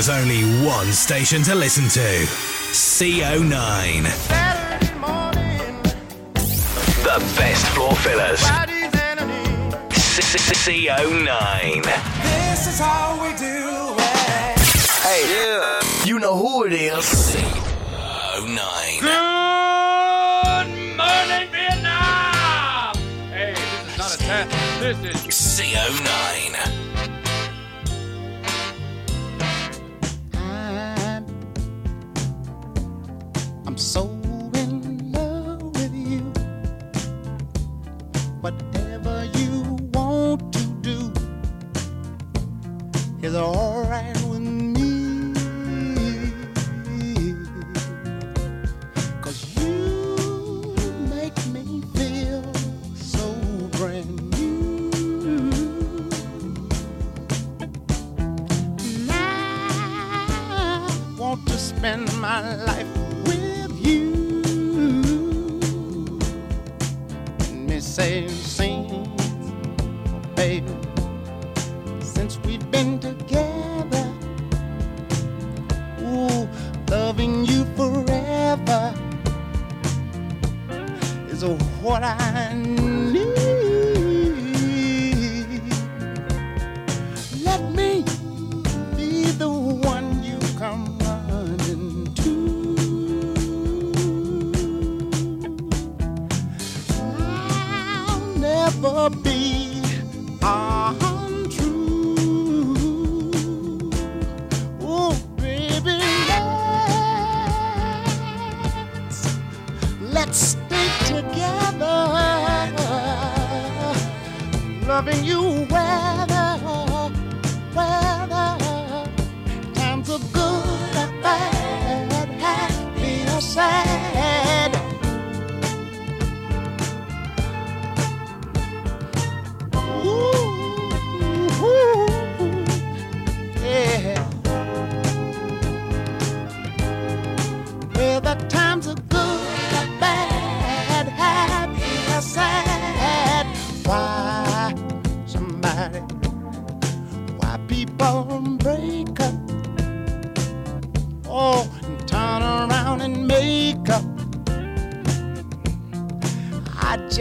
There's only one station to listen to CO9. Morning, The best floor fillers. CO9. This is how we do it. Hey, yeah. you know who it is. CO9. Good morning, Vietnam! Hey, this is not a test. This is CO9. So in love with you. Whatever you want to do is alright with me. Cause you make me feel so brand new. And I want to spend my life what I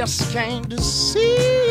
just came to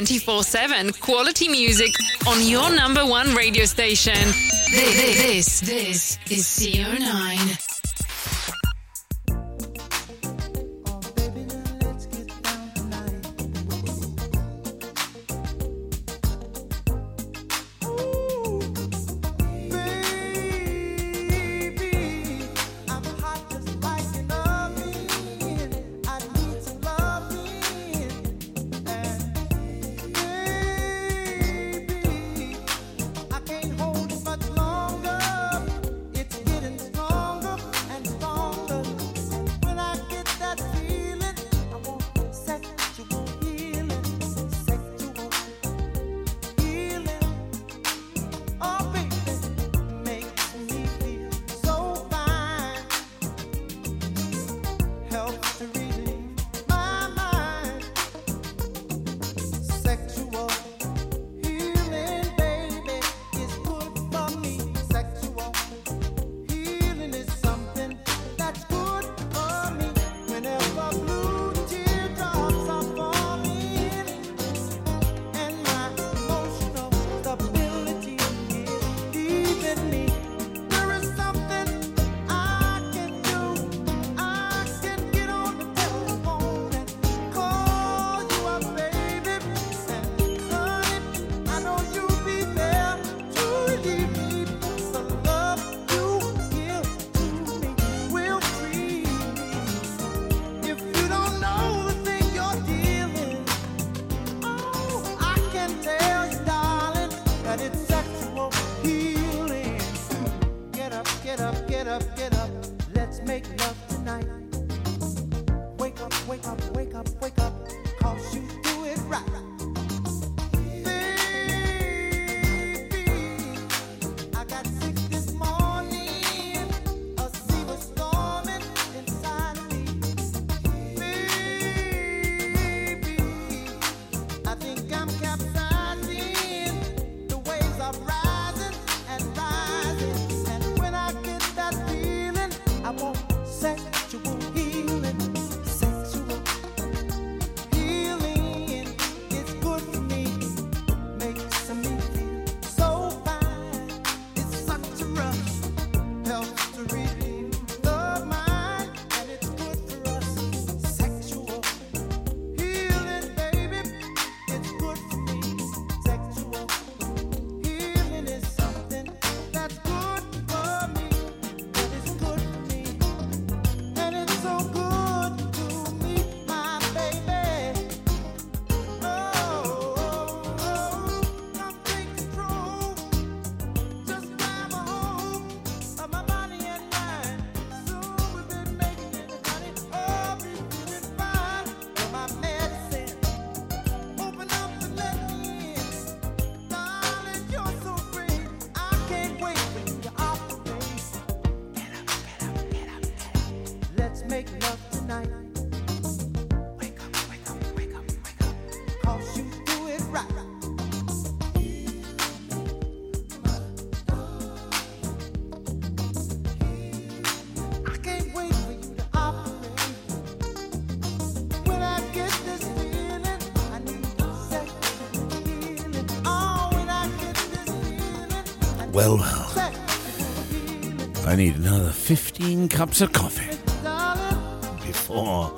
24 7 quality music on your number one radio station. This, this, this is CO9. Well, well. I need another 15 cups of coffee before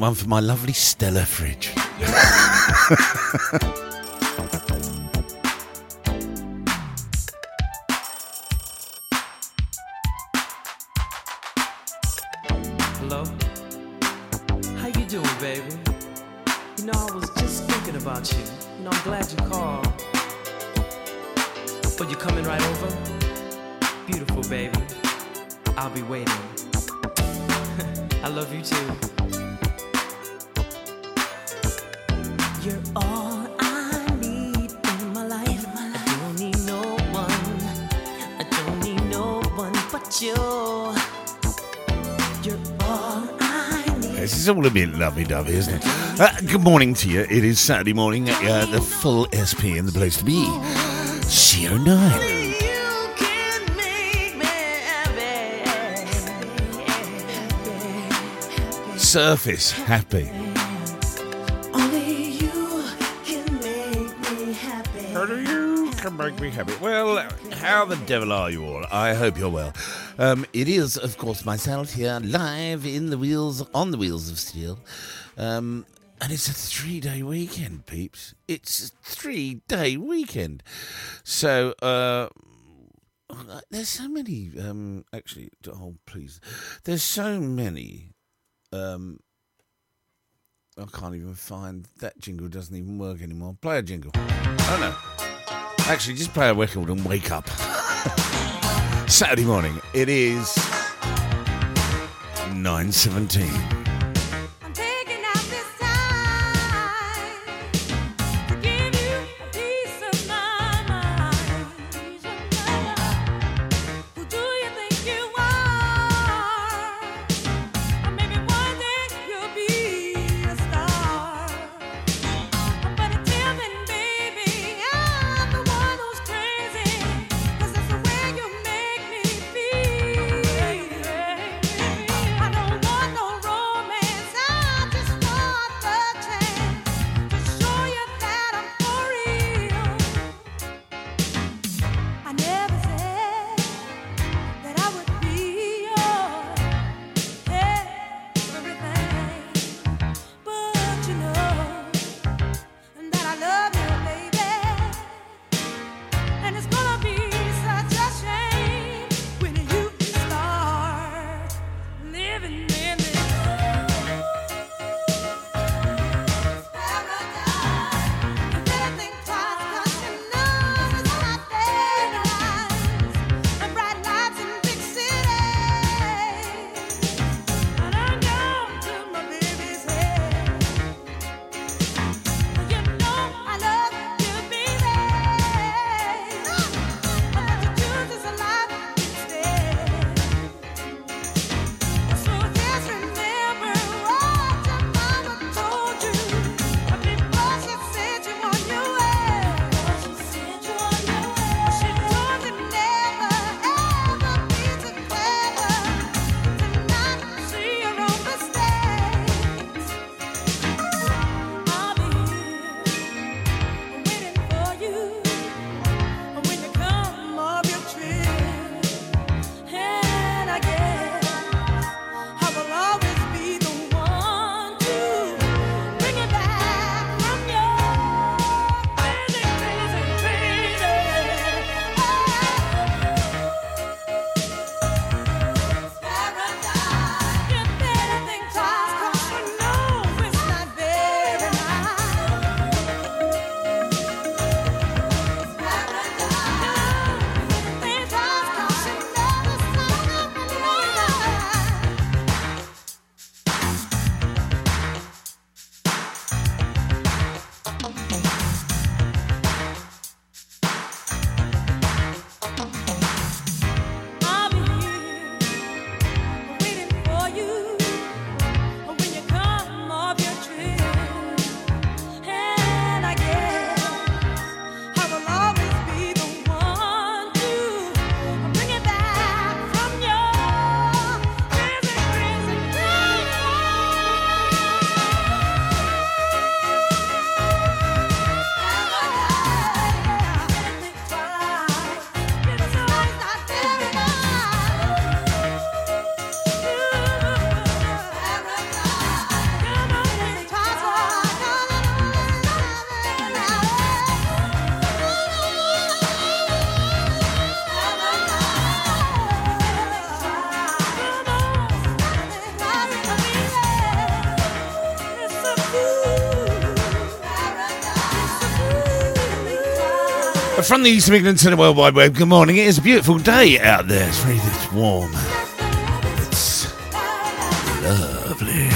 one for my lovely Stella fridge. Hello? How you doing, baby? You know, I was just thinking about you. You know, I'm glad you called. But you coming right over? Beautiful, baby. I'll be waiting. I love you too. This is all a bit lovey-dovey, isn't it? Uh, good morning to you. It is Saturday morning. Uh, the full SP in the place to be. CO9. You can make me happy. Surface happy. Well, how the devil are you all? I hope you're well. Um, it is, of course, myself here live in the wheels on the wheels of steel. Um, and it's a three day weekend, peeps. It's a three day weekend. So, uh, there's so many, um, actually, oh, please. There's so many, um, I can't even find that jingle doesn't even work anymore. Play a jingle. Oh no. Actually, just play a record and wake up. Saturday morning. It is 9.17. from the East of England to the World Wide Web, good morning. It is a beautiful day out there. It's very it's warm. It's lovely.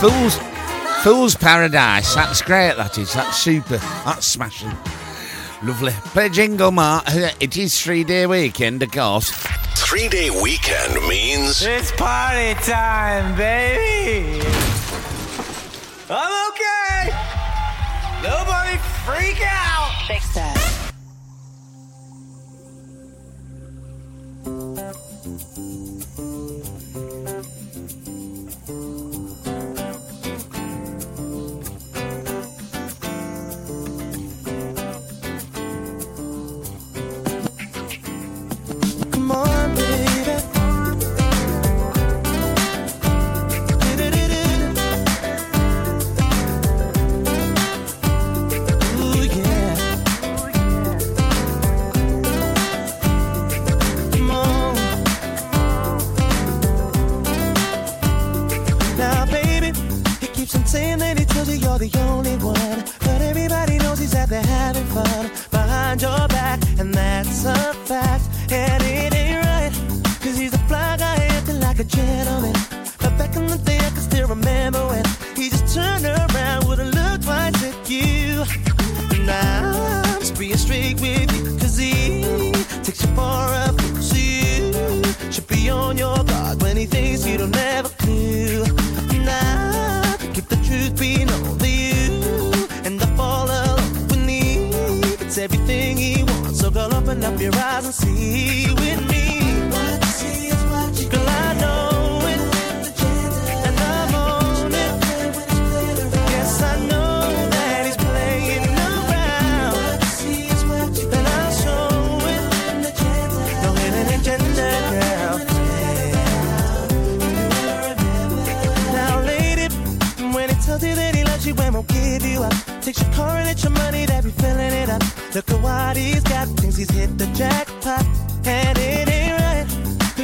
Fool's Fool's Paradise. That's great, that is. That's super. That's smashing. Lovely. Play jingle, Mark. It is three day weekend, of course. Three day weekend means It's party time, baby. I'm okay. Nobody freak out. Fix that.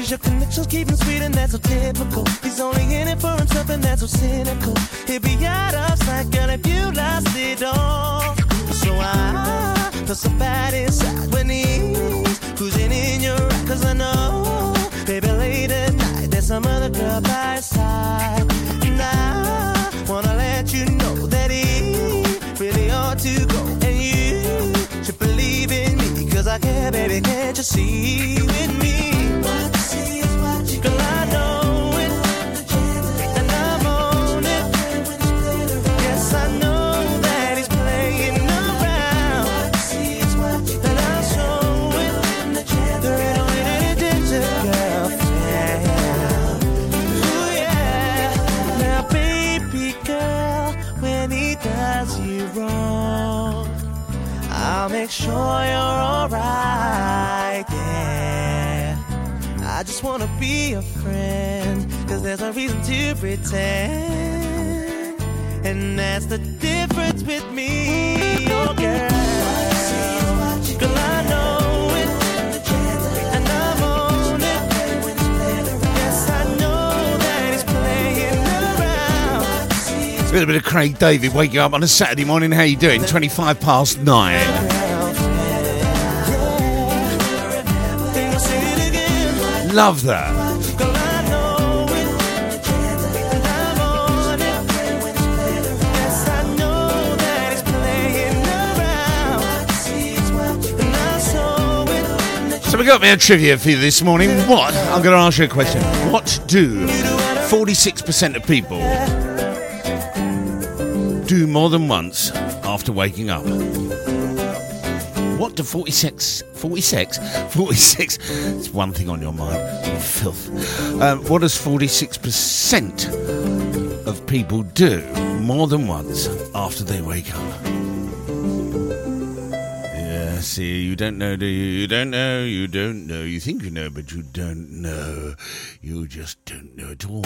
Your connections keep him sweet and that's so typical. He's only in it for himself and that's so cynical. He'd be out of sight, girl, if you lost it all. So I feel so bad inside when he's cruising in your ride. Cause I know, baby, late at night, there's some other girl by his side. And I wanna let you know that he really ought to go. And you should believe in me. Cause I care, baby, can't you see with me? Make sure you're alright, wanna be a friend, cause there's no reason to pretend. And that's the difference with me, oh girl. Girl, I know. It's a bit of Craig David waking up on a Saturday morning. How you doing? 25 past nine. Love that. So we got me a trivia for you this morning. What? I'm going to ask you a question. What do 46% of people do more than once after waking up? What do 46, 46, 46, it's one thing on your mind, filth. Um, what does 46% of people do more than once after they wake up? Yeah, see, you don't know, do you? You don't know, you don't know. You think you know, but you don't know. You just don't know at all.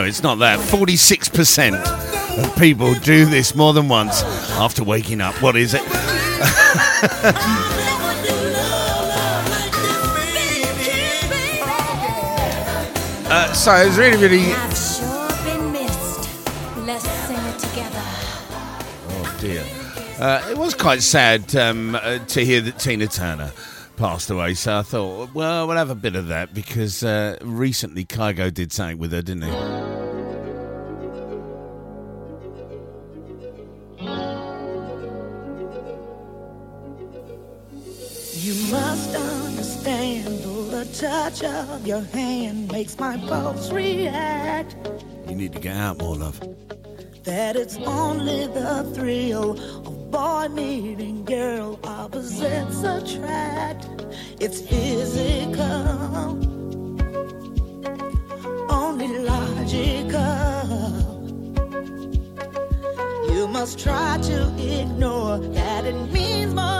No, it's not that. 46% of people do this more than once after waking up. What is it? Uh, so it's really, really. Sure been missed. Let's sing it together. Oh dear. Uh, it was quite sad um, uh, to hear that Tina Turner passed away. So I thought, well, we'll have a bit of that because uh, recently Kygo did something with her, didn't he? Of your hand makes my pulse react. You need to get out more, love. That it's only the thrill of boy meeting girl opposites attract. It's physical, only logical. You must try to ignore that it means more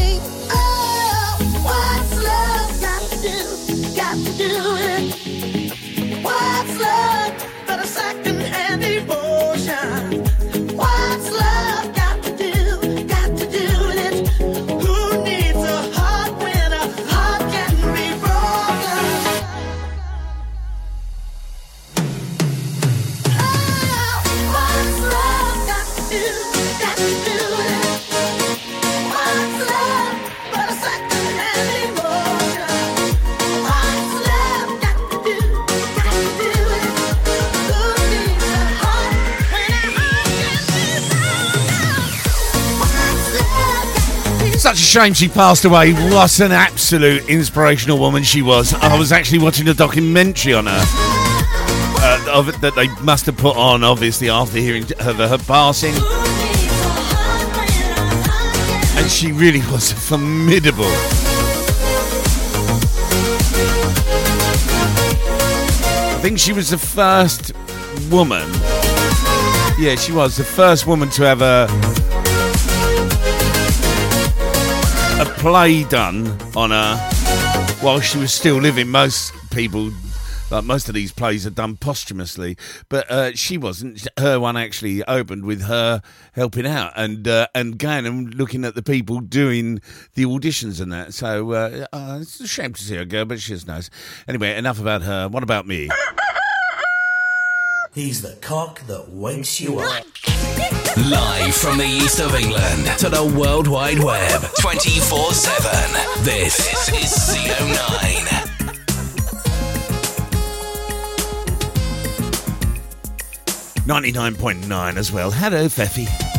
Shame she passed away. What an absolute inspirational woman she was. I was actually watching a documentary on her. Uh, of that they must have put on, obviously, after hearing her, her passing. And she really was formidable. I think she was the first woman. Yeah, she was the first woman to have play done on her while she was still living. Most people, like most of these plays, are done posthumously, but uh, she wasn't. Her one actually opened with her helping out and uh, and going and looking at the people doing the auditions and that. So uh, uh, it's a shame to see her go, but she's nice. Anyway, enough about her. What about me? He's the cock that wakes you up. Live from the east of England to the World Wide Web, 24 7. This is CO9. Ninety-nine point nine as well. Hello, Feffy.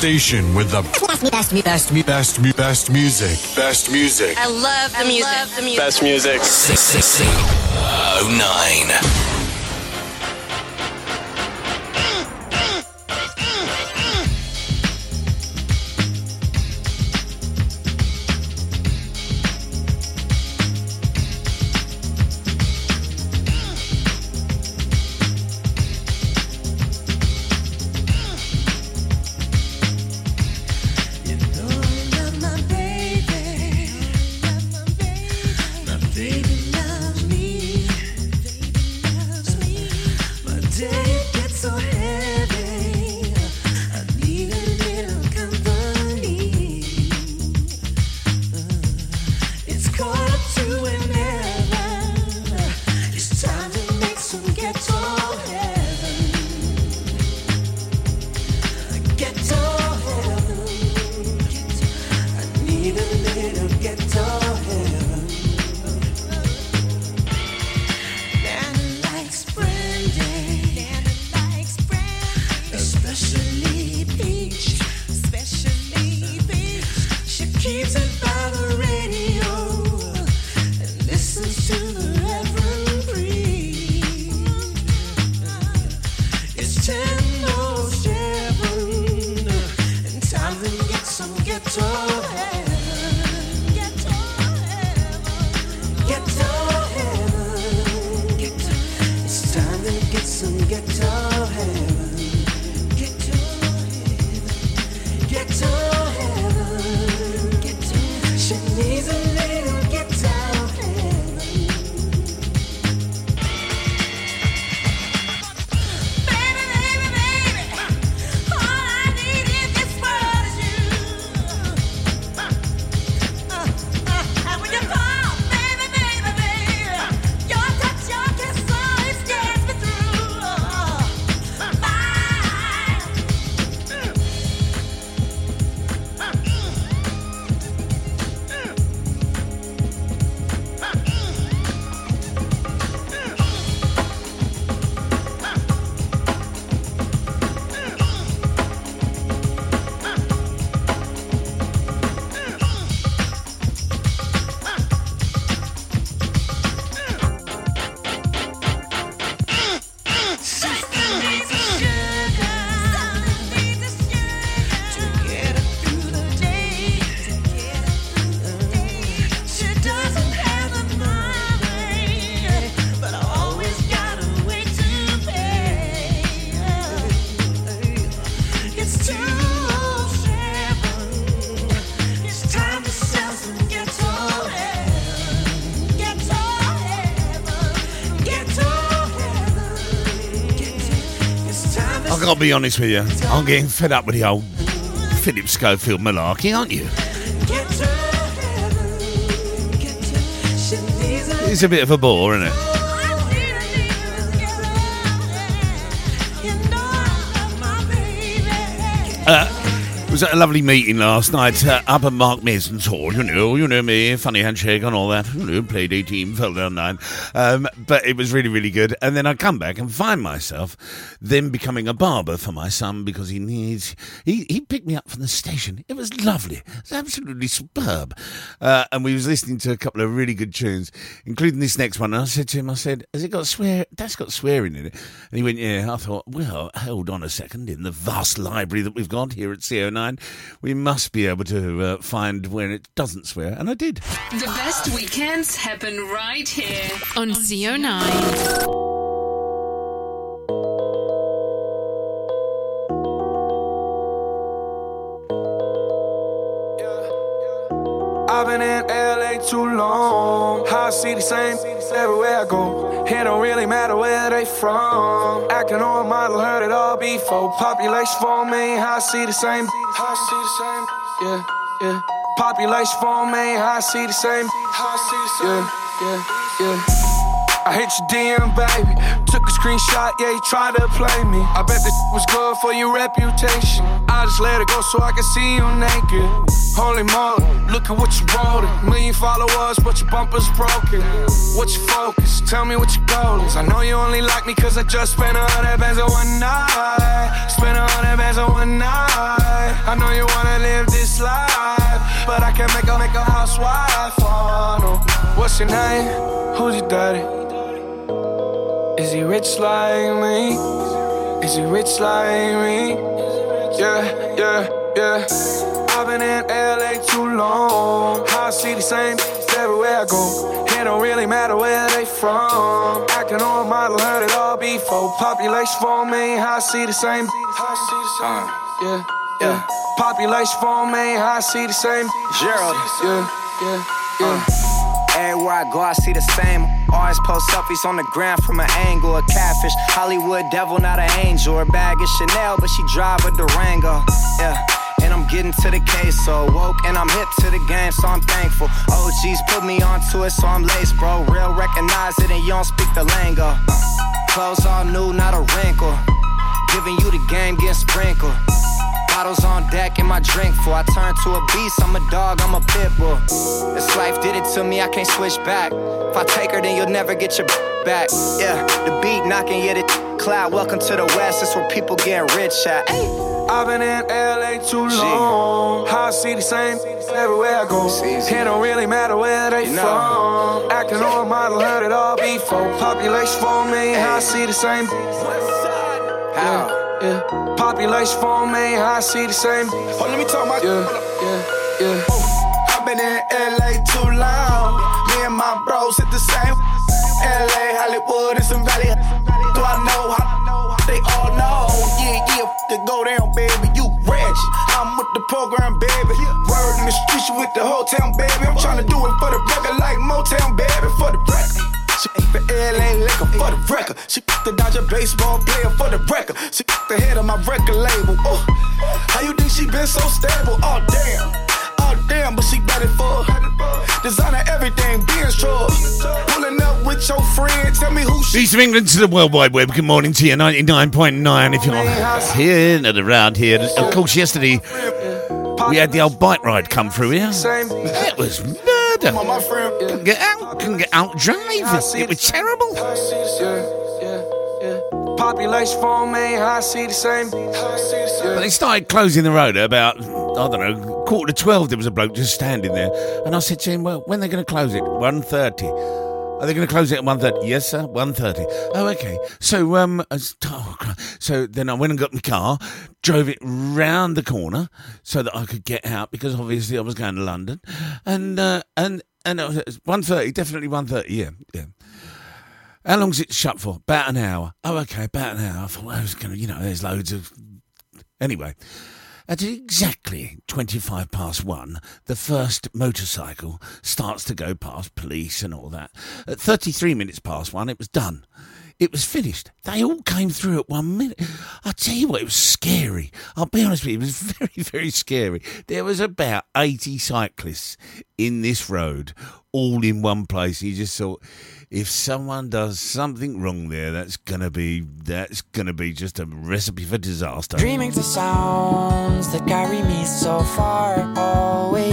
station with the best, best, best, best, best, best music. Best music. I love the I music. Love the music. Best music. 6609. some guitar. Be honest with you. I'm getting fed up with the old Philip Schofield malarkey, aren't you? It's a bit of a bore, isn't it? Uh, was a lovely meeting last night uh, up at Mark Masons' Hall. You know, you know me, funny handshake and all that. You know, played 18, fell down nine. Um, but it was really, really good. And then I come back and find myself then becoming a barber for my son because he needs. He, he picked me up from the station. It was lovely. It was absolutely superb. Uh, and we was listening to a couple of really good tunes, including this next one. And I said to him, I said, "Has it got swear? That's got swearing in it." And he went, "Yeah." I thought, well, hold on a second. In the vast library that we've got here at CO9, we must be able to uh, find where it doesn't swear, and I did. The best weekends happen right here on CO9. I've been in LA too long. I see the same everywhere I go. It don't really matter where they from. Acting on model, heard it all before. Population for me, I see the same. I see the same. Yeah, yeah. Population for me, I see the same. I see the same. Yeah, yeah, yeah. I hit your DM, baby. Took a screenshot, yeah, you tried to play me. I bet this was good for your reputation. I just let it go so I can see you naked. Holy moly, look at what you wrote. Million followers, but your bumper's broken. What's your focus? Tell me what your goal is. I know you only like me cause I just spent a hundred bands on one night. Spent a hundred bands on one night. I know you wanna live this life, but I can't make a, make a housewife. Oh, no. What's your name? Who's your daddy? Is he rich like me? Is he rich like me? Yeah, yeah, yeah. Been in LA too long. I see the same It's everywhere I go. It don't really matter where they from. I Acting on model, heard it all before. Population for me, I see the same. How I see the same. Uh, yeah, yeah. Population for me, I see the same. Gerald. Yeah, yeah, yeah. Uh. Everywhere I go, I see the same. Always post selfies on the ground from an angle. A catfish, Hollywood devil, not an angel. Her bag is Chanel, but she drive a Durango. Yeah. Getting to the case, so woke and I'm hip to the game, so I'm thankful. OGs put me onto it, so I'm laced, bro. Real recognize it, and you don't speak the lingo. Clothes all new, not a wrinkle. Giving you the game, getting sprinkled. Bottles on deck and my drink for I turn to a beast, I'm a dog, I'm a pit bull. This life did it to me, I can't switch back. If I take her, then you'll never get your back. Yeah, the beat knocking, yeah, the cloud. Welcome to the West, that's where people getting rich at. I've been in LA too long. How I see the same everywhere I go. It don't really matter where they from. Acting on a model, heard it all before. Population for me, how I see the same. How? Yeah, yeah. Population for me, how I see the same. Oh, let me talk my. Yeah, yeah, yeah. I've been in LA too long. Me and my bros hit the same. LA, Hollywood, and some valley. Do I know how go down, baby. You ratchet. I'm with the program, baby. Word in the streets, you with the whole town, baby. I'm trying to do it for the record, like Motown, baby, for the record. She for LA liquor for the record. She the Dodger baseball player for the record. She the head of my record label. Oh, how you think she been so stable? Oh damn, damn, but she got it for designer everything, being strong. Pulling up with your friend, tell me who she. East of England to the World Wide Web. Good morning to you, 99.9 if you're here and around here. Of course, yesterday we had the old bike ride come through here. It was murder. Couldn't get out, couldn't get out driving. It was terrible. Population for me, I see the same. But they started closing the road at about, I don't know, quarter to 12. There was a bloke just standing there. And I said to him, well, when are they going to close it? 1.30. Are they going to close it at 1.30? Yes, sir, 1.30. Oh, okay. So, um, oh, so then I went and got my car, drove it round the corner so that I could get out because obviously I was going to London. And, uh, and, and it was 1.30, definitely 1.30, yeah, yeah. How long's it shut for? About an hour. Oh, okay, about an hour. I thought, well, I was going to, you know, there's loads of. Anyway, at exactly 25 past one, the first motorcycle starts to go past police and all that. At 33 minutes past one, it was done. it was finished. They all came through at one minute. I tell you what, it was scary. I'll be honest with you, it was very, very scary. There was about 80 cyclists in this road, all in one place. You just thought, if someone does something wrong there, that's gonna be that's gonna be just a recipe for disaster. Dreaming the sounds that carry me so far away.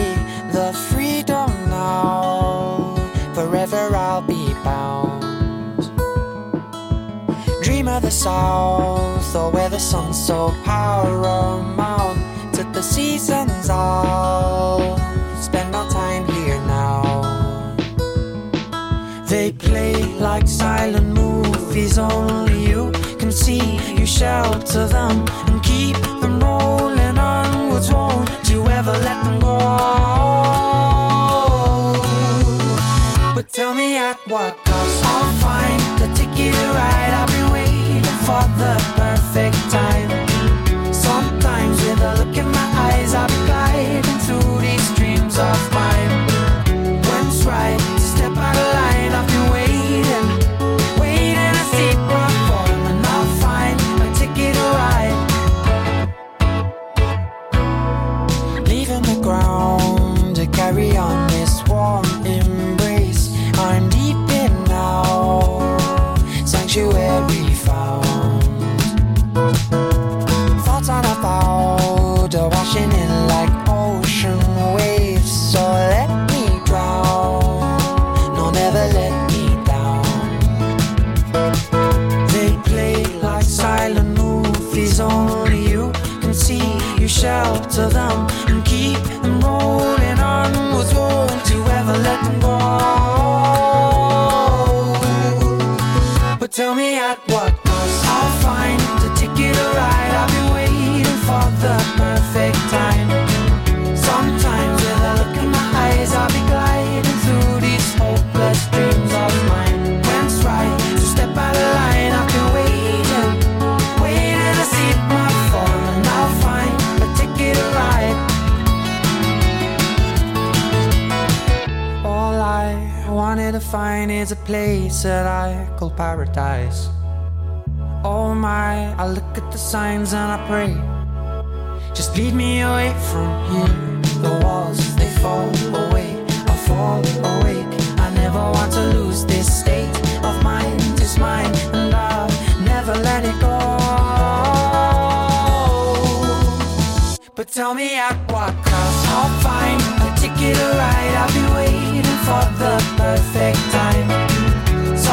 The freedom now, forever I'll be bound. Dream of the south, or where the sun's so paramount. To the seasons, I'll play like silent movies, only you can see. You shelter them and keep them rolling onwards. Won't you ever let them go? But tell me at what cost I'll find the ticket ride. I've been waiting for the perfect time. Sometimes with a look in my eyes, I'll be gliding through these dreams of mine. When's right place that I call paradise. Oh my, I look at the signs and I pray. Just lead me away from here. The walls, they fall away. I fall awake. I never want to lose this state of mind. It's mine, and I'll never let it go. But tell me at what cost I'll find a ticket to ride. I've been waiting for the perfect time.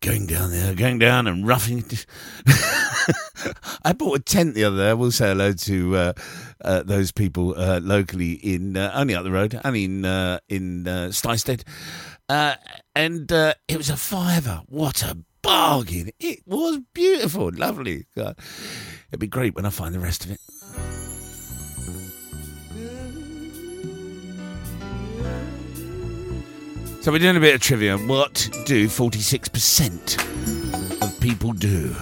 going down there, going down and roughing. I bought a tent the other day. I will say hello to uh, uh, those people uh, locally in uh, only up the road, in uh, in uh, Stisted. Uh, and uh, it was a fiver. What a bargain! It was beautiful, lovely. God. It'd be great when I find the rest of it. So we're doing a bit of trivia. What do 46% of people do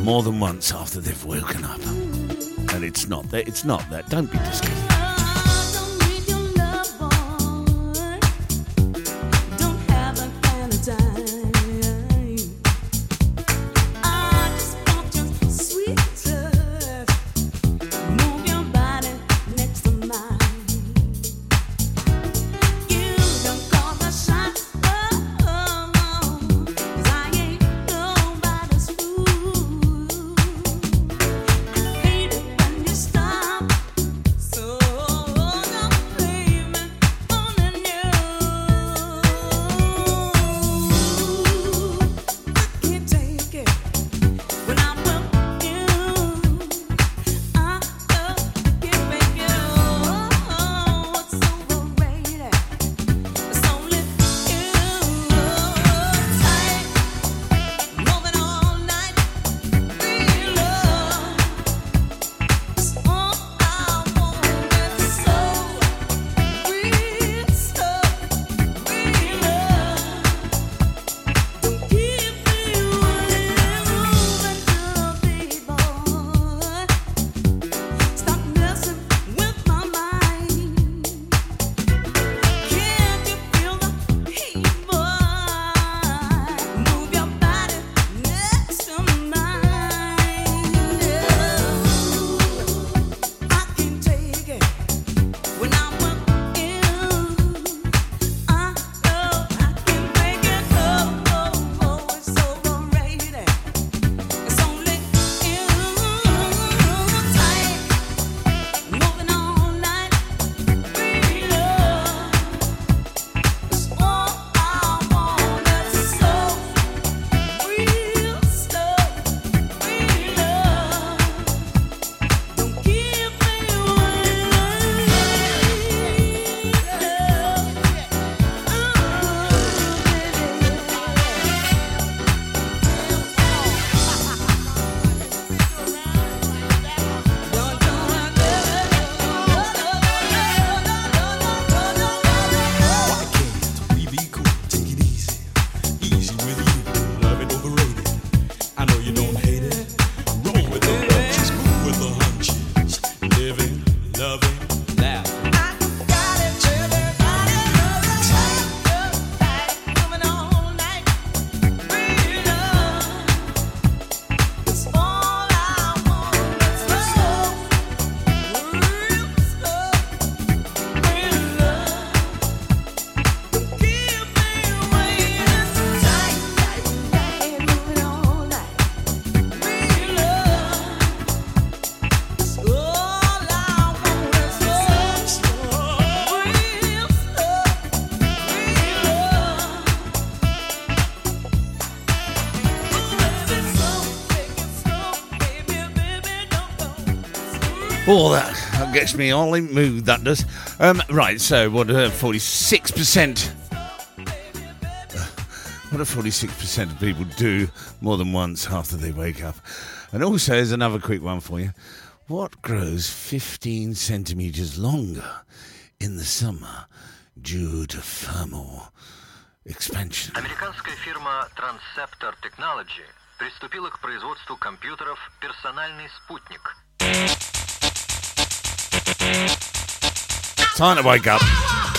more than once after they've woken up? And it's not that. It's not that. Don't be disgusted. Oh, that, that gets me all in mood, that does. Um, right, so what, uh, 46%? What do 46% of people do more than once after they wake up? And also, there's another quick one for you. What grows 15 centimetres longer in the summer due to thermal expansion? Американская фирма Transceptor Technology приступила к производству компьютеров «Персональный спутник». Time to wake up.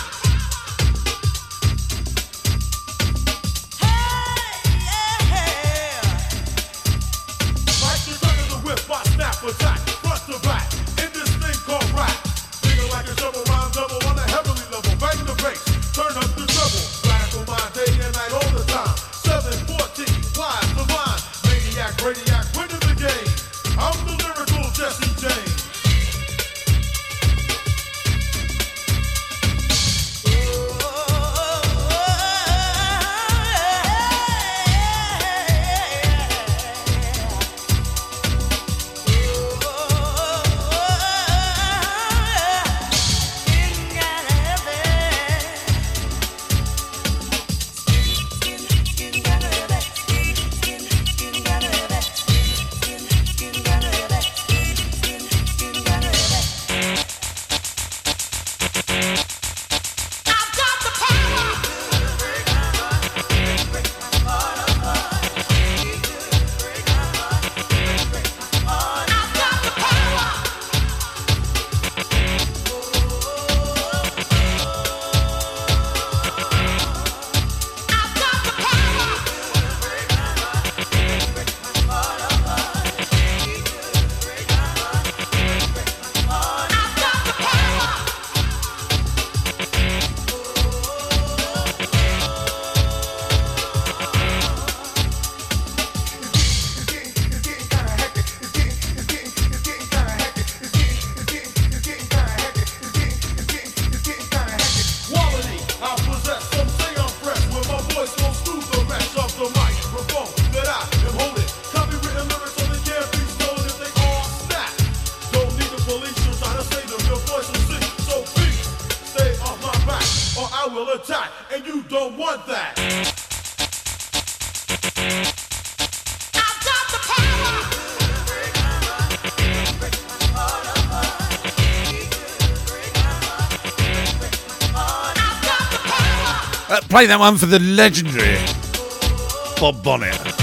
Play that one for the legendary Bob Bonnet.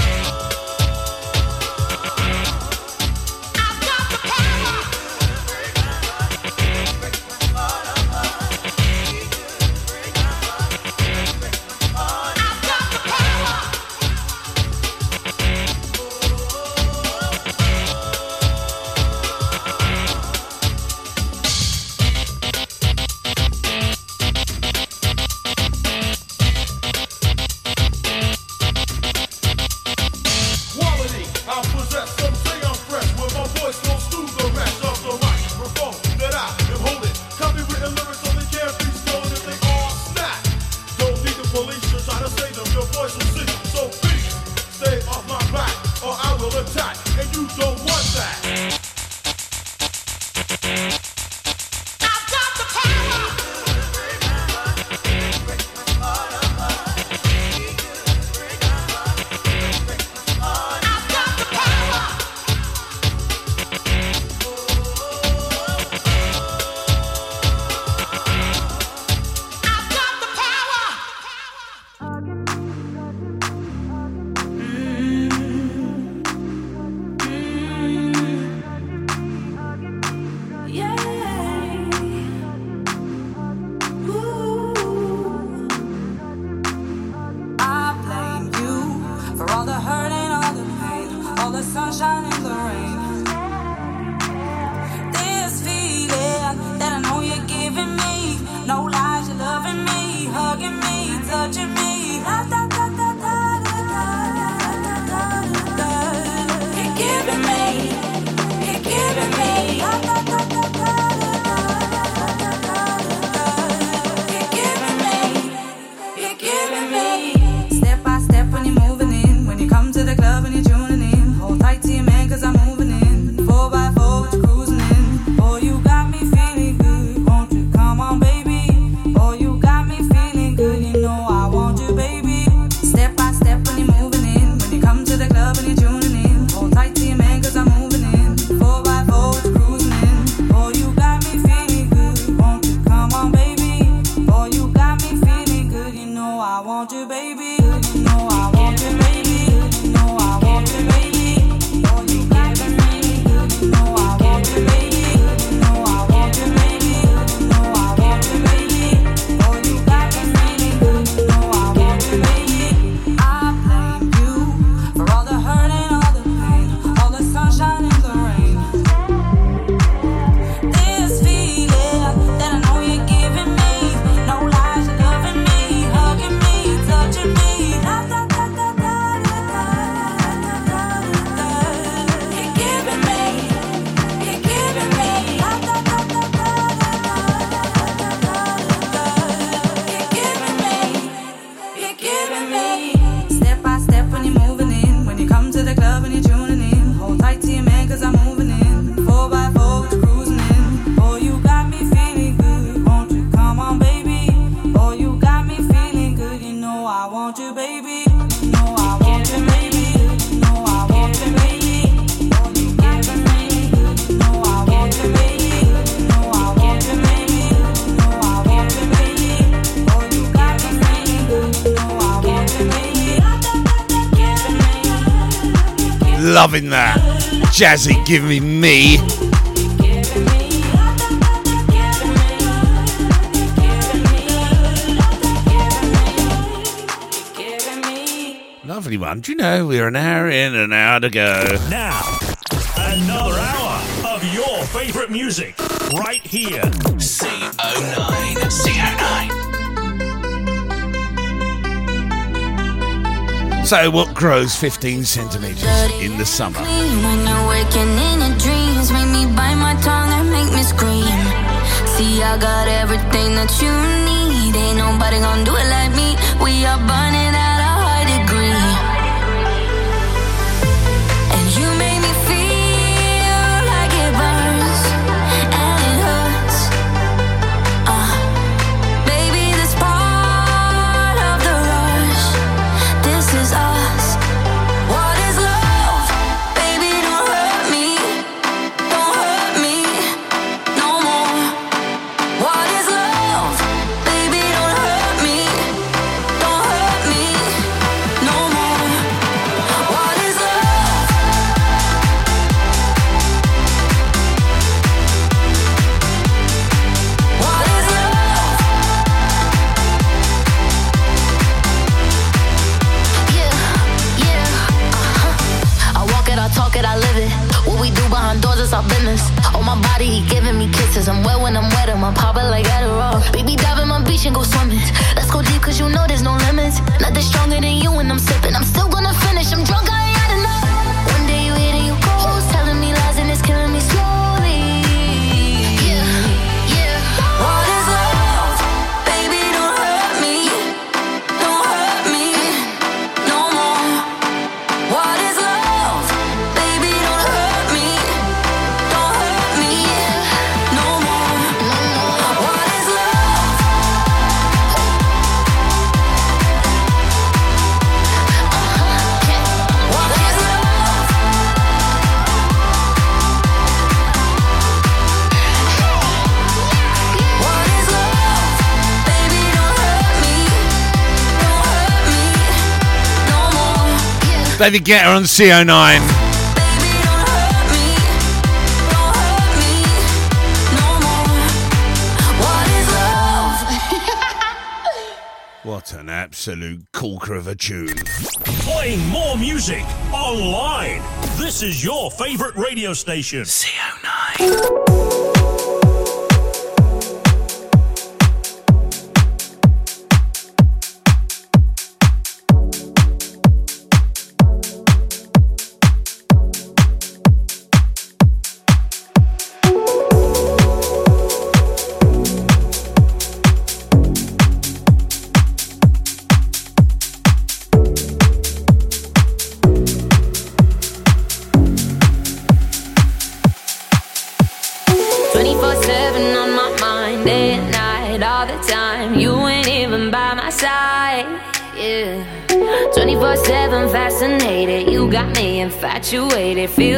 loving that. Jazzy giving me. Lovely one. Do you know we're an hour in, an hour to go. Now, another hour of your favourite music right here. so what grows 15 centimetres in the summer? See, I got everything that you need. Ain't nobody gonna do it like me. We are burning out. Cause you know that David Guetta on CO9. What an absolute corker of a tune. Playing more music online. This is your favorite radio station. CO9. situated. Feel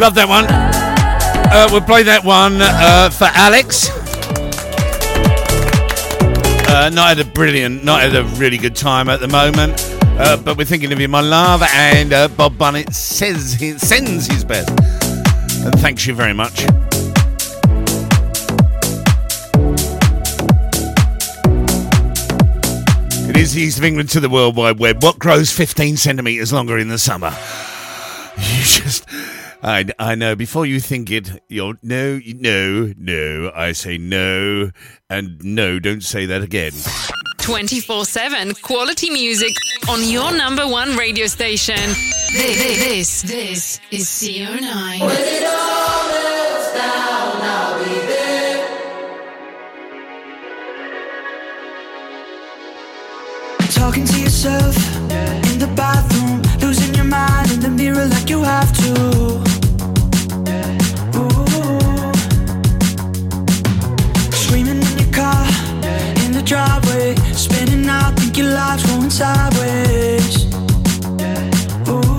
Love that one. Uh, we'll play that one uh, for Alex. Uh, not had a brilliant, not had a really good time at the moment, uh, but we're thinking of you, my love. And uh, Bob Bunnett says he sends his best, and thanks you very much. It is the East of England to the World Wide Web. What grows 15 centimetres longer in the summer? You just. I, I know. Before you think it, you'll. No, no, no. I say no. And no, don't say that again. 24 7 quality music on your number one radio station. This, this, this is CO9. When it all melts down, I'll be there. Talking to yourself in the bathroom, losing your mind in the mirror like you have to. Driveway, spinning out, think your life's going sideways. Ooh.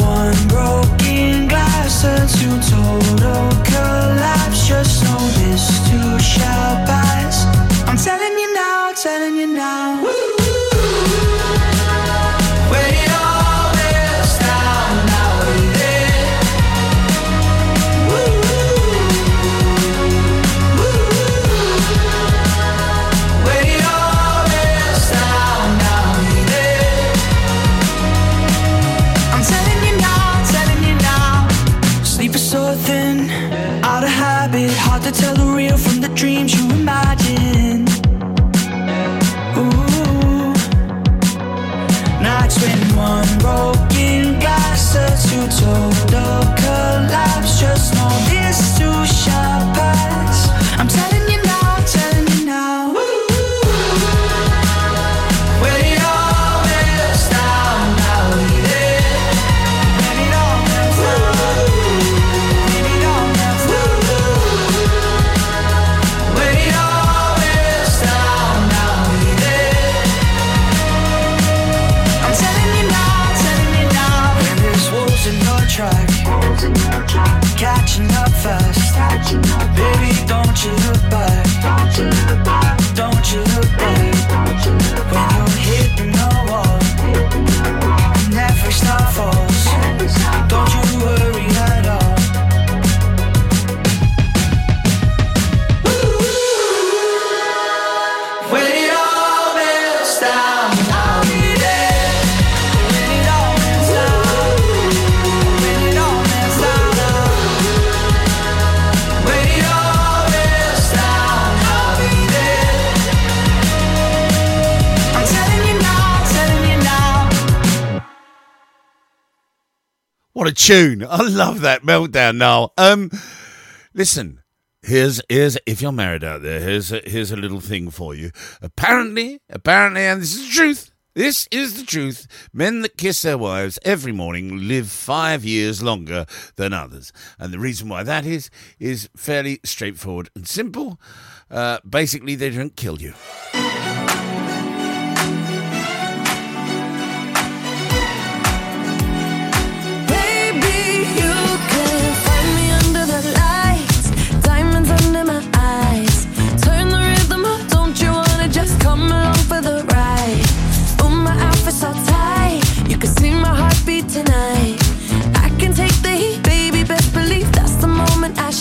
One broken glass turns to total collapse. Just know this too shall pass. I'm telling you now, telling you now. When Just know this too shall pass. I'm telling Baby, don't you look back. Don't you look back. When you're hitting the wall, and every What a tune. I love that meltdown now. Um, listen, here's, here's, if you're married out there, here's a, here's a little thing for you. Apparently, apparently, and this is the truth. This is the truth. Men that kiss their wives every morning live five years longer than others. And the reason why that is, is fairly straightforward and simple. Uh, basically, they don't kill you.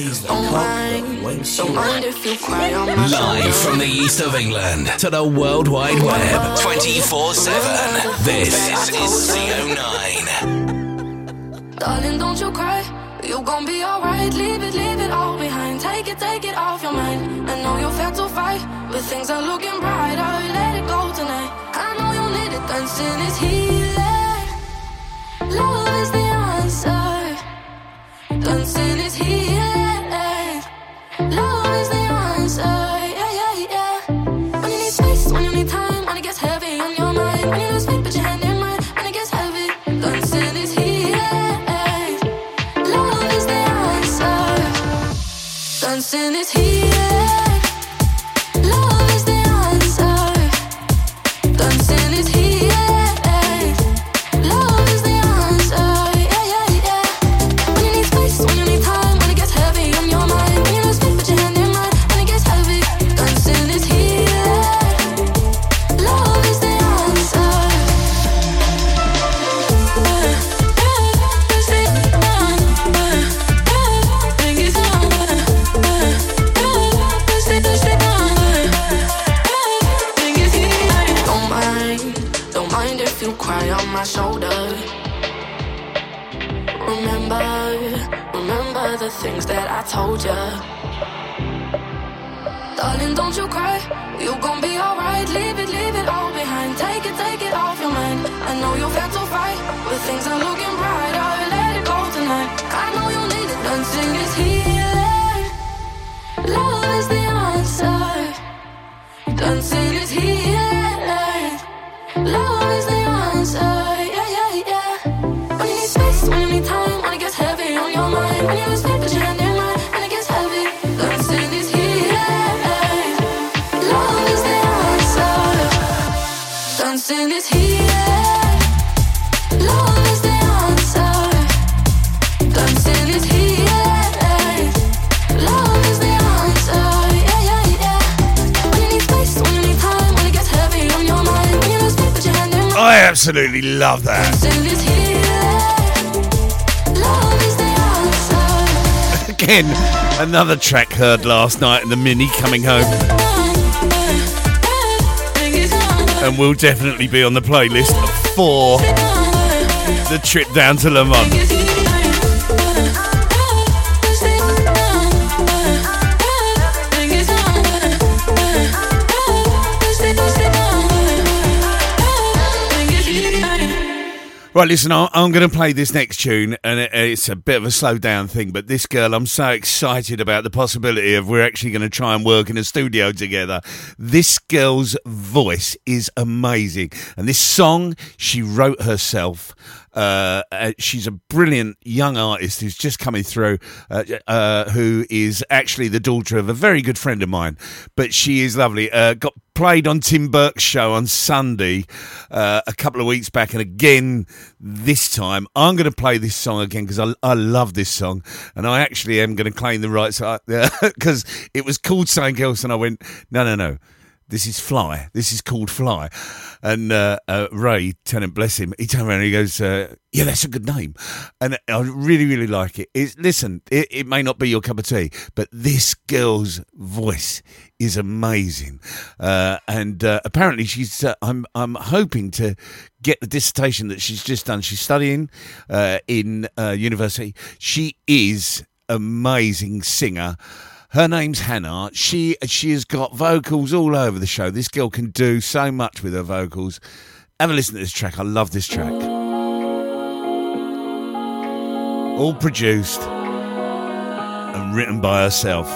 She's the oh when she Live from the east of England to the World Wide Web 24 7. This is CO9. Darling, don't you cry. You're gonna be alright. Leave it, leave it all behind. Take it, take it off your mind. I know you're fed to fight, but things are looking brighter. Let it go tonight. I know you need it. Dancing is healing. Love is the answer. Dancing is healing. Love that. Dancing is healing. Love is the answer. Again, another track heard last night in the mini coming home. And we'll definitely be on the playlist for the trip down to Le Mans. Right, listen, I'm going to play this next tune, and it's a bit of a slow down thing. But this girl, I'm so excited about the possibility of we're actually going to try and work in a studio together. This girl's voice is amazing, and this song she wrote herself. Uh, uh, she's a brilliant young artist who's just coming through, uh, uh, who is actually the daughter of a very good friend of mine. But she is lovely. Uh, got played on Tim Burke's show on Sunday uh, a couple of weeks back, and again this time I'm going to play this song again because I, I love this song, and I actually am going to claim the rights because it was called something else, and I went no, no, no. This is Fly. This is called Fly. And uh, uh, Ray, Tennant, bless him, he turned around and he goes, uh, Yeah, that's a good name. And I really, really like it. It's, listen, it, it may not be your cup of tea, but this girl's voice is amazing. Uh, and uh, apparently, she's. Uh, I'm. I'm hoping to get the dissertation that she's just done. She's studying uh, in uh, university. She is amazing singer. Her name's Hannah. She she has got vocals all over the show. This girl can do so much with her vocals. Have a listen to this track. I love this track. All produced and written by herself.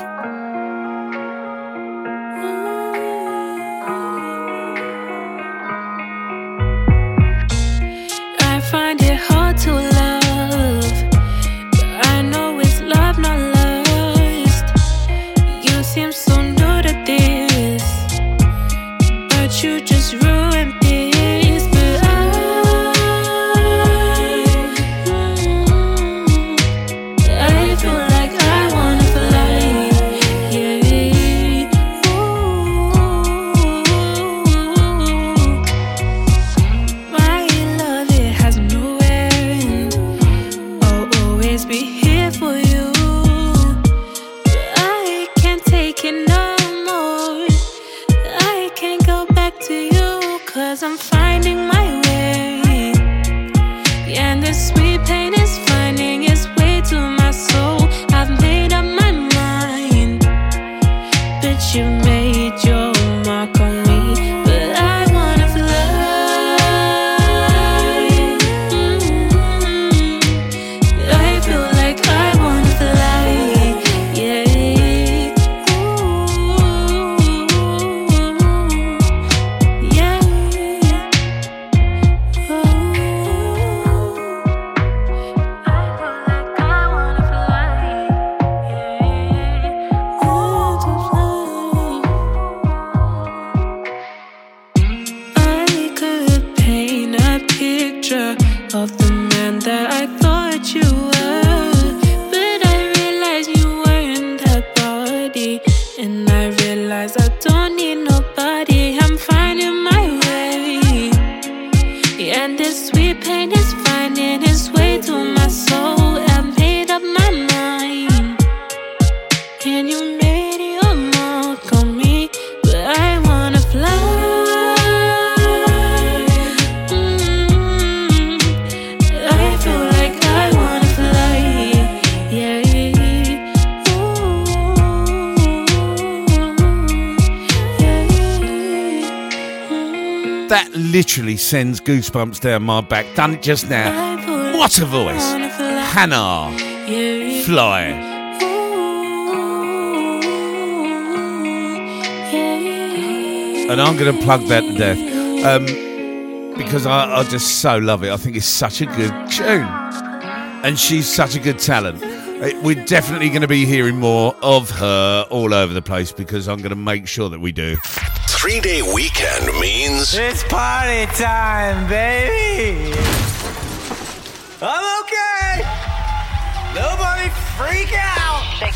goosebumps down my back. Done it just now. What a voice! Hannah! Fly! And I'm going to plug that to death um, because I, I just so love it. I think it's such a good tune. And she's such a good talent. Uh, we're definitely going to be hearing more of her all over the place because I'm going to make sure that we do three day weekend means it's party time, baby. I'm okay. Nobody freak out.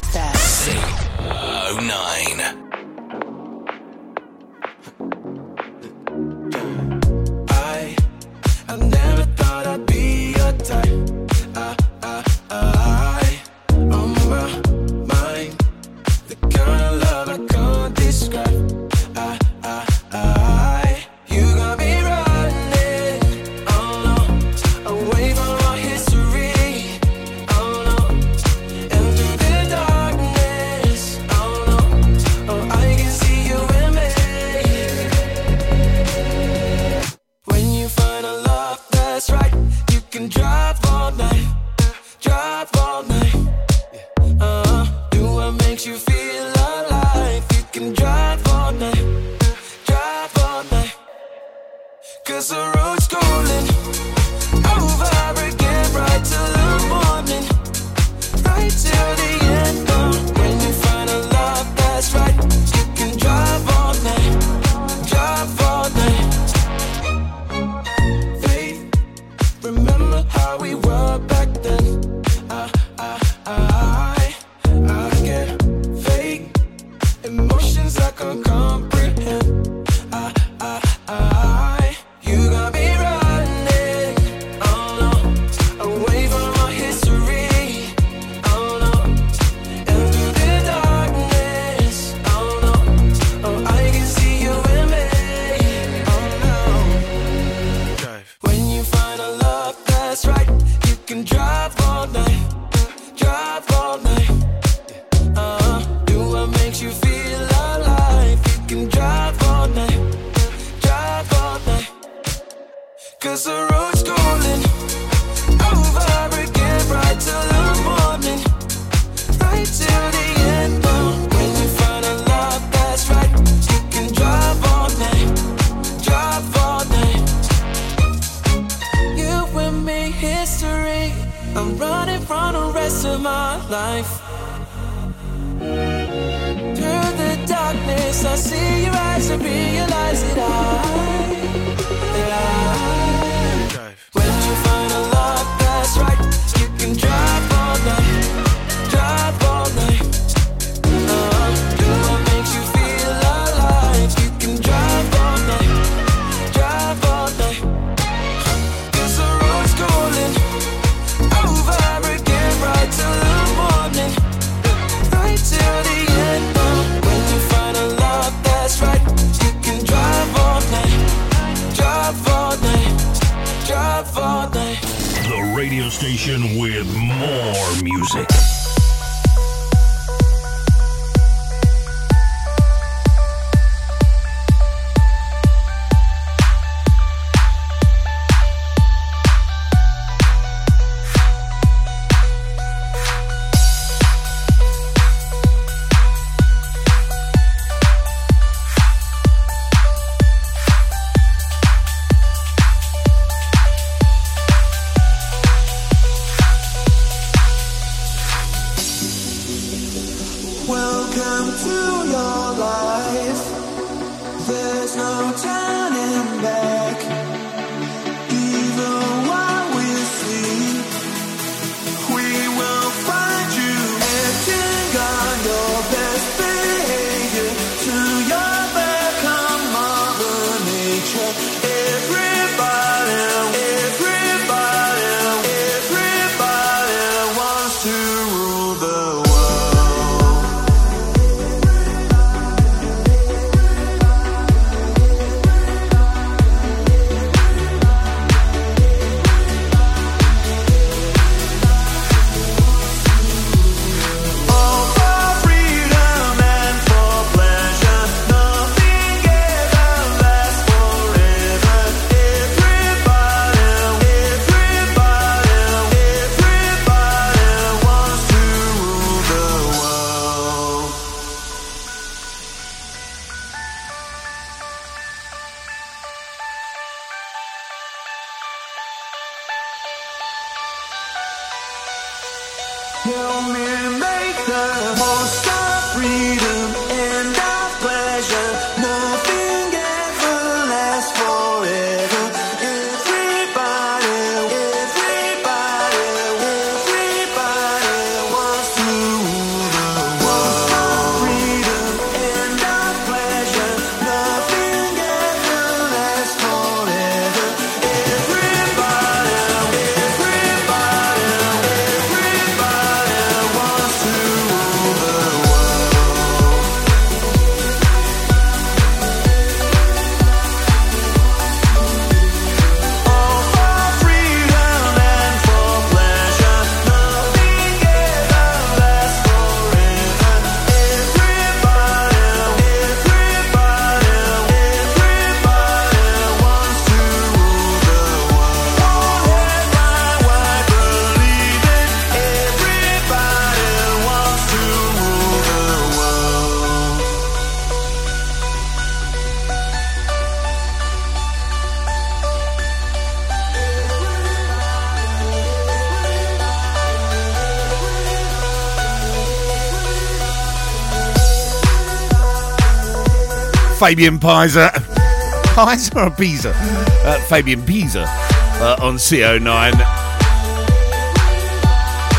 Fabian Pizer. Pizer or Pizer? Uh, Fabian Pizer uh, on CO9.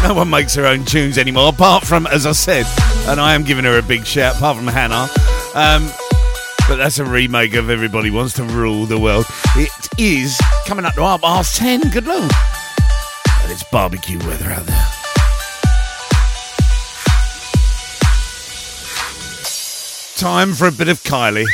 No one makes their own tunes anymore, apart from, as I said, and I am giving her a big shout, apart from Hannah. Um, but that's a remake of Everybody Wants to Rule the World. It is coming up to our past ten. Good luck. And it's barbecue weather out there. time for a bit of Kylie.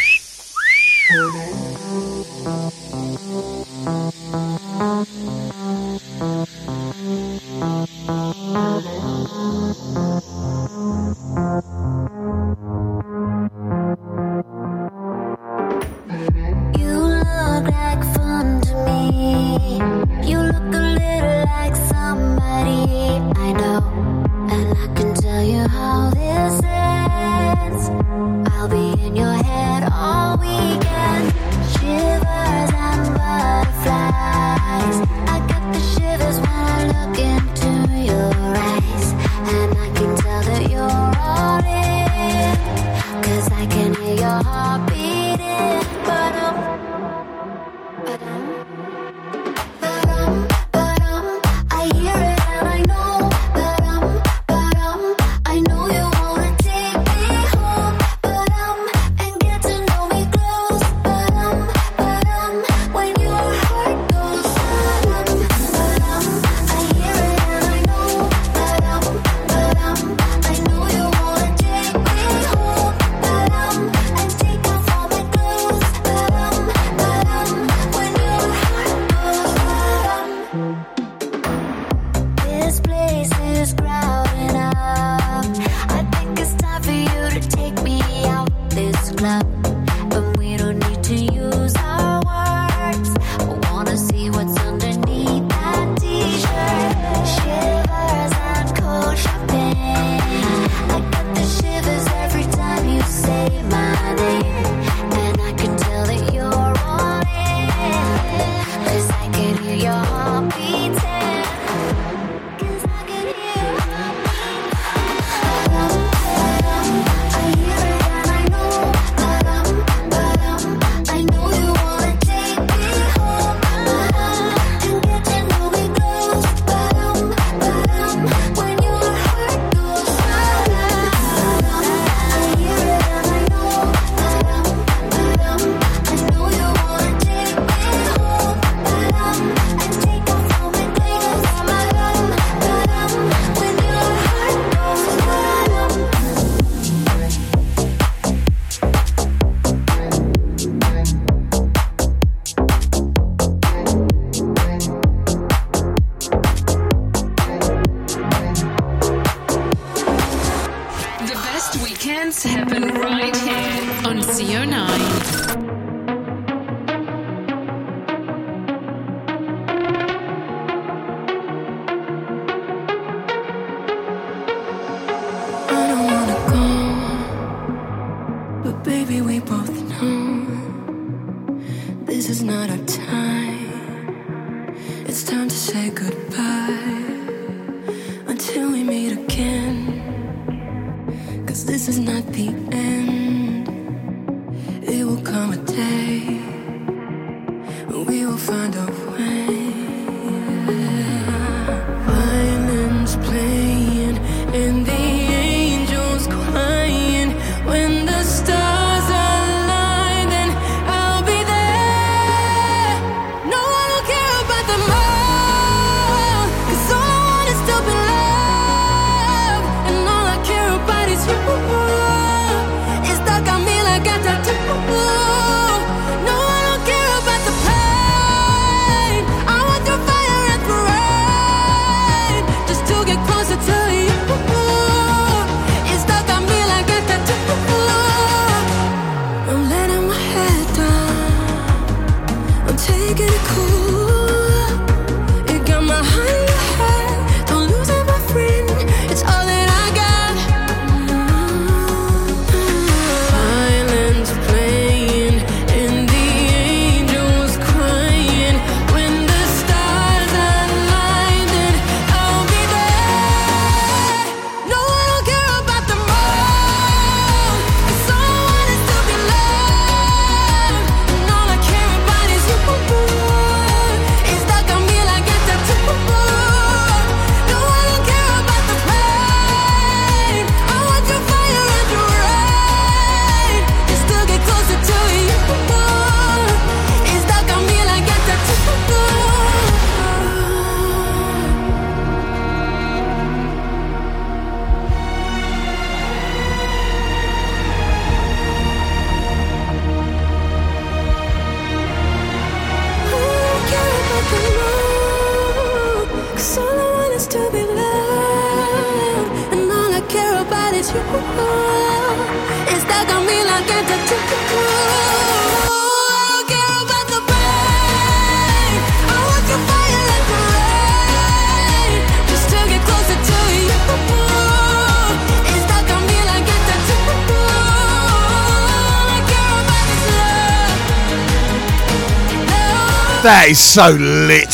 That is so lit.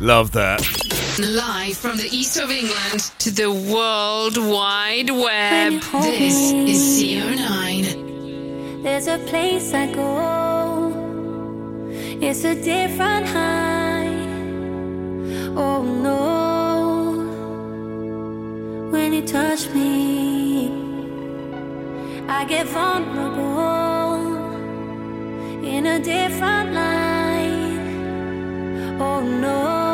Love that. Live from the east of England to the World Wide Web. This is CO9. There's a place I go. It's a different high. Oh no. When you touch me. I get vulnerable in a different light. Oh no.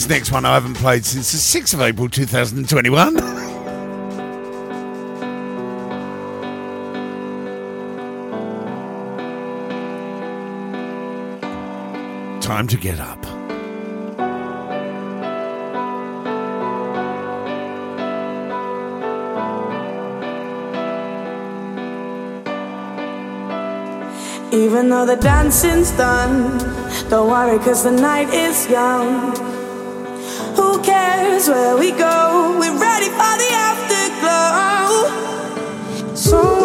This next one I haven't played since the 6th of April 2021. time to get up. Even though the dancing's done, don't worry, cause the night is young cares where we go? We're ready for the afterglow. So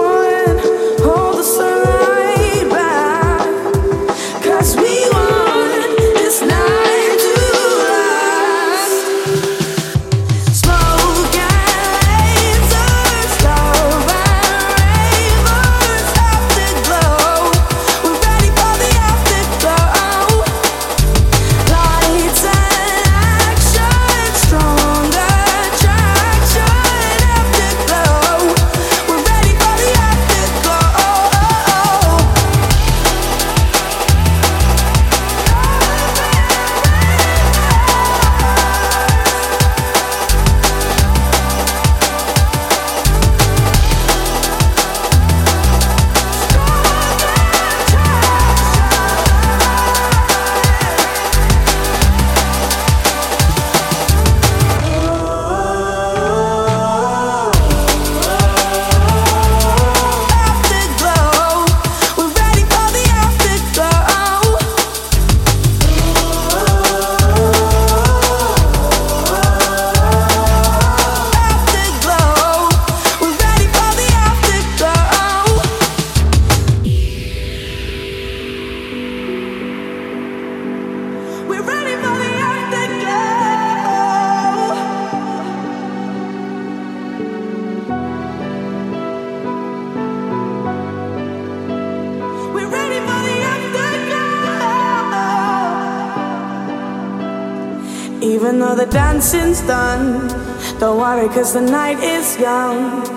dancing's done. Don't worry, cause the night is young.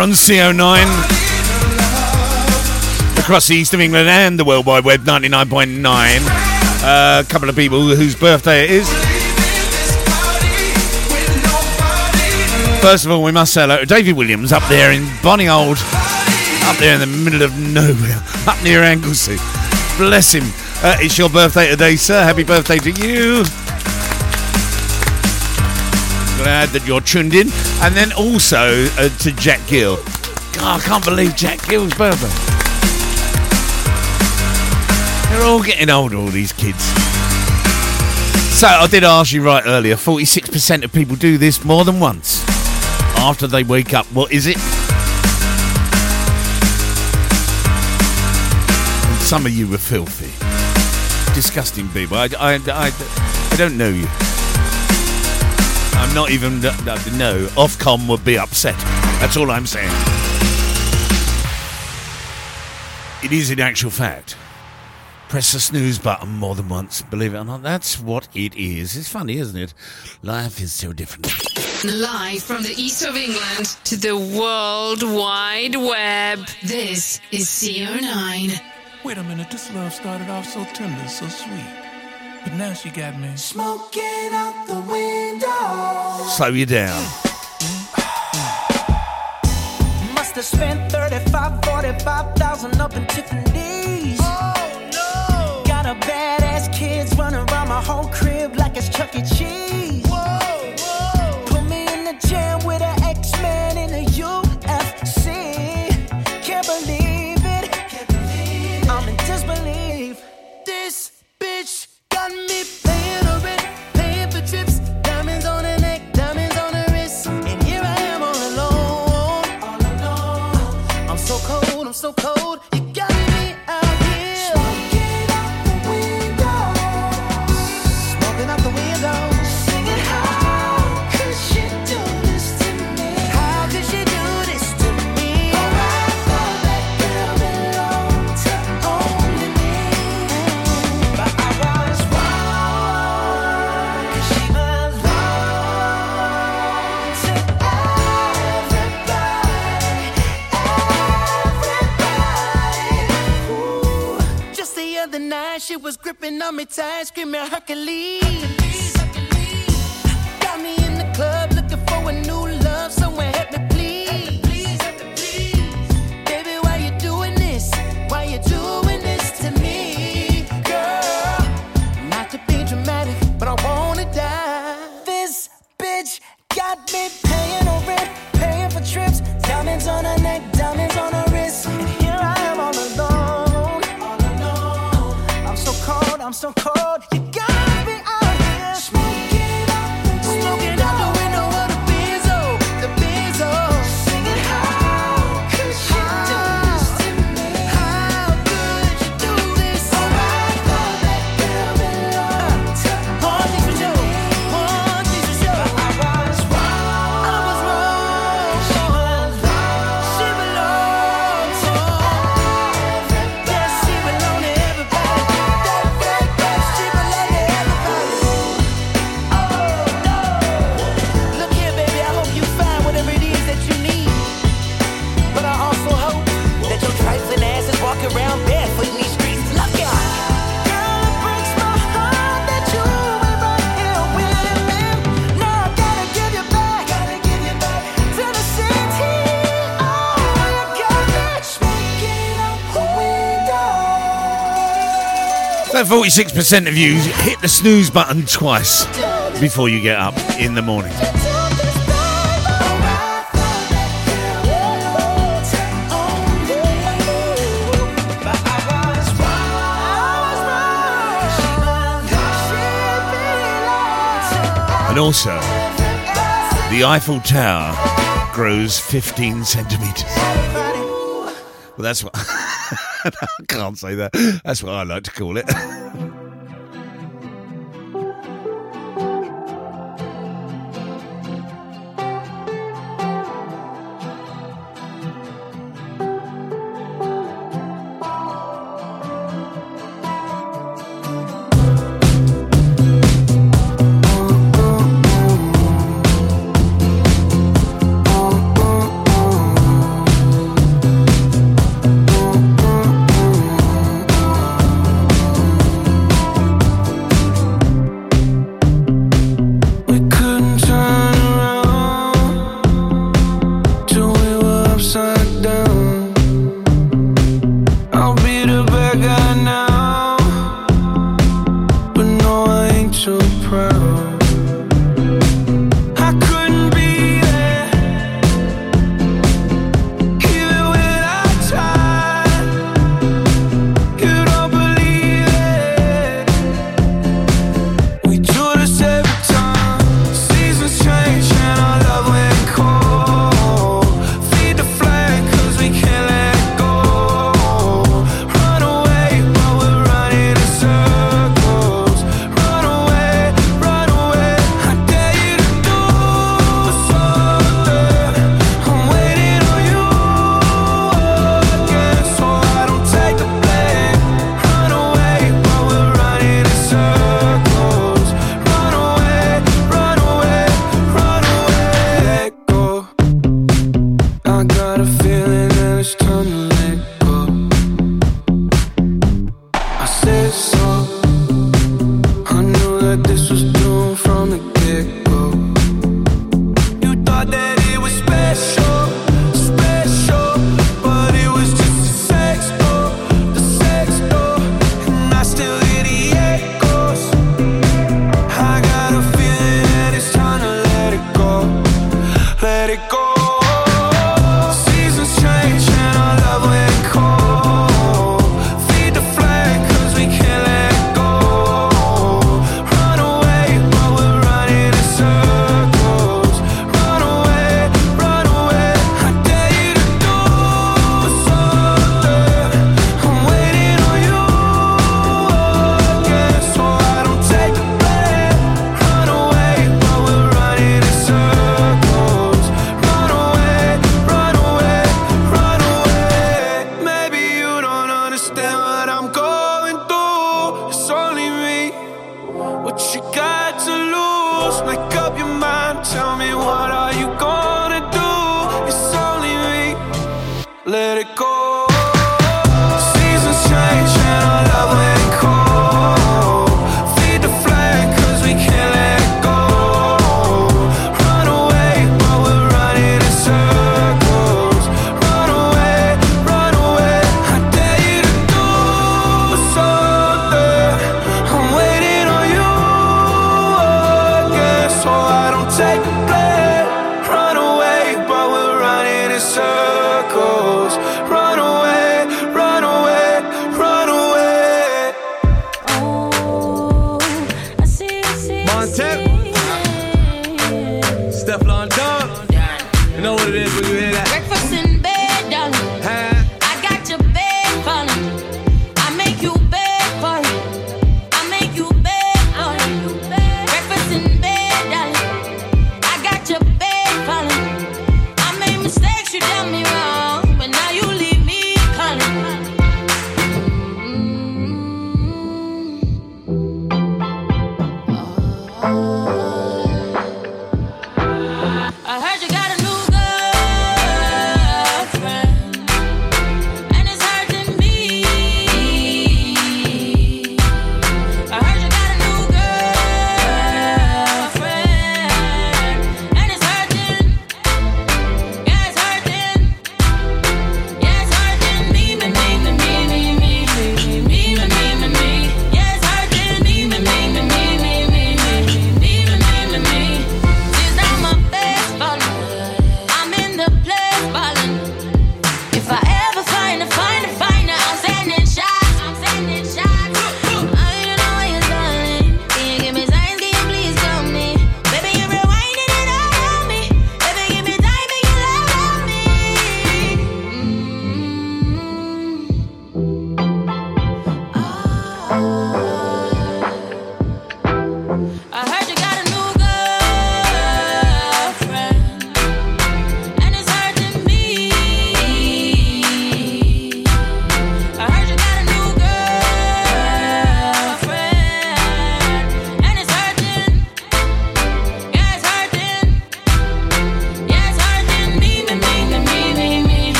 On CO9. Across the east of England and the World Wide Web 99.9. Uh, a couple of people whose birthday it is. First of all, we must say hello to David Williams up there in Bonnie Old, up there in the middle of nowhere, up near Anglesey. Bless him. Uh, it's your birthday today, sir. Happy birthday to you. Glad that you're tuned in. And then also uh, to Jack Gill. God, I can't believe Jack Gill's birthday. They're all getting older, all these kids. So I did ask you right earlier 46% of people do this more than once after they wake up. What is it? Some of you were filthy. Disgusting people. I, I, I, I don't know you. I'm not even. No, Ofcom would be upset. That's all I'm saying. It is in actual fact. Press the snooze button more than once, believe it or not. That's what it is. It's funny, isn't it? Life is so different. Live from the east of England to the World Wide Web. This is CO9. Wait a minute, this love started off so tender, so sweet. But now she got me smoking out the window. Slow you down. Must have spent 35, 45,000 up in Tiffany's. Oh no! Got a badass kids running around my whole crib like it's Chuck E. Cheese. On me tight, screaming 46% of you hit the snooze button twice before you get up in the morning. And also, the Eiffel Tower grows 15 centimeters. Well, that's what. I can't say that. That's what I like to call it.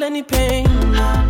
feel any pain.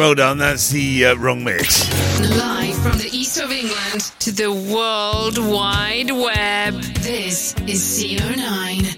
Well done. That's the uh, wrong mix. Live from the east of England to the World Wide Web. This is CO9.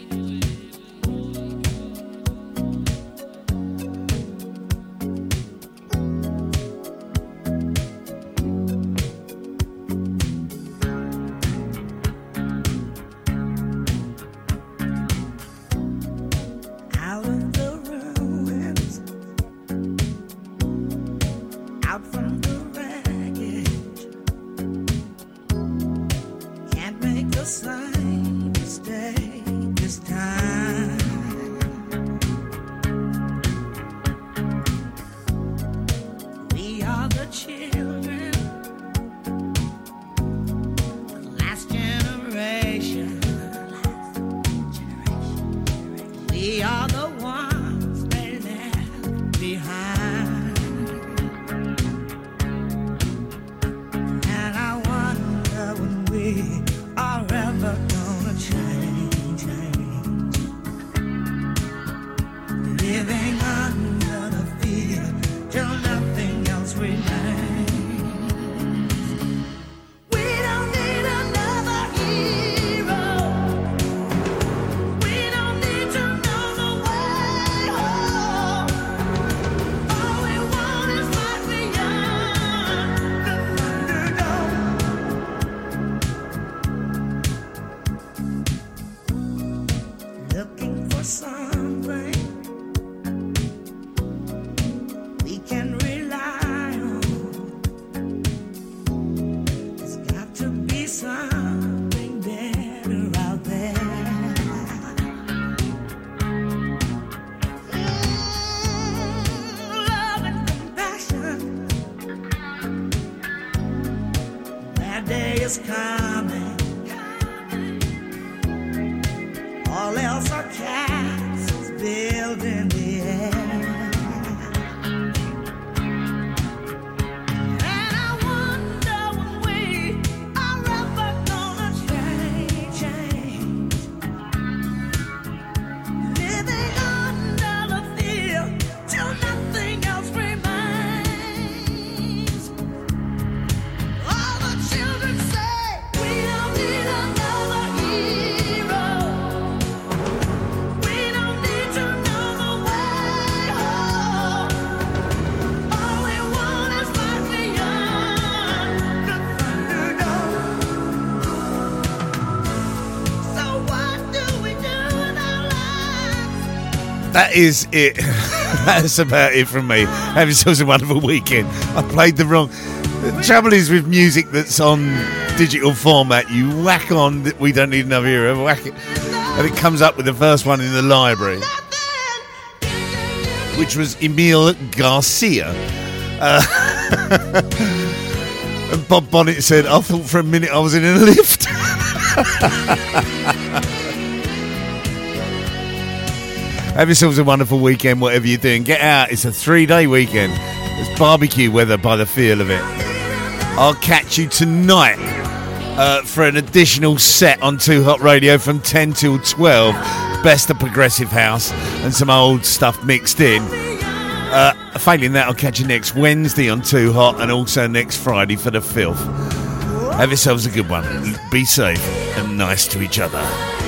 That is it. That's about it from me. Have yourselves a wonderful weekend. I played the wrong. The trouble is with music that's on digital format, you whack on that we don't need another hero, whack it, and it comes up with the first one in the library, which was Emil Garcia. Uh, and Bob Bonnet said, I thought for a minute I was in a lift. Have yourselves a wonderful weekend, whatever you're doing. Get out. It's a three day weekend. It's barbecue weather by the feel of it. I'll catch you tonight uh, for an additional set on Too Hot Radio from 10 till 12. Best of Progressive House and some old stuff mixed in. Uh, failing that, I'll catch you next Wednesday on Too Hot and also next Friday for The Filth. Have yourselves a good one. Be safe and nice to each other.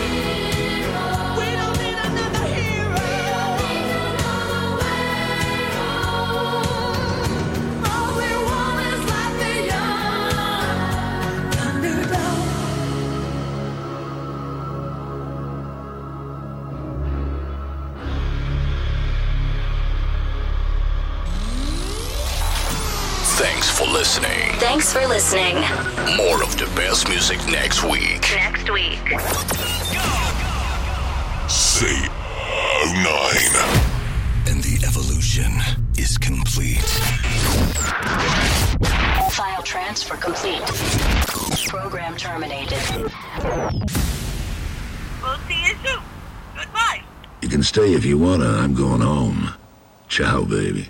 Wanna. I'm going home. Ciao, baby.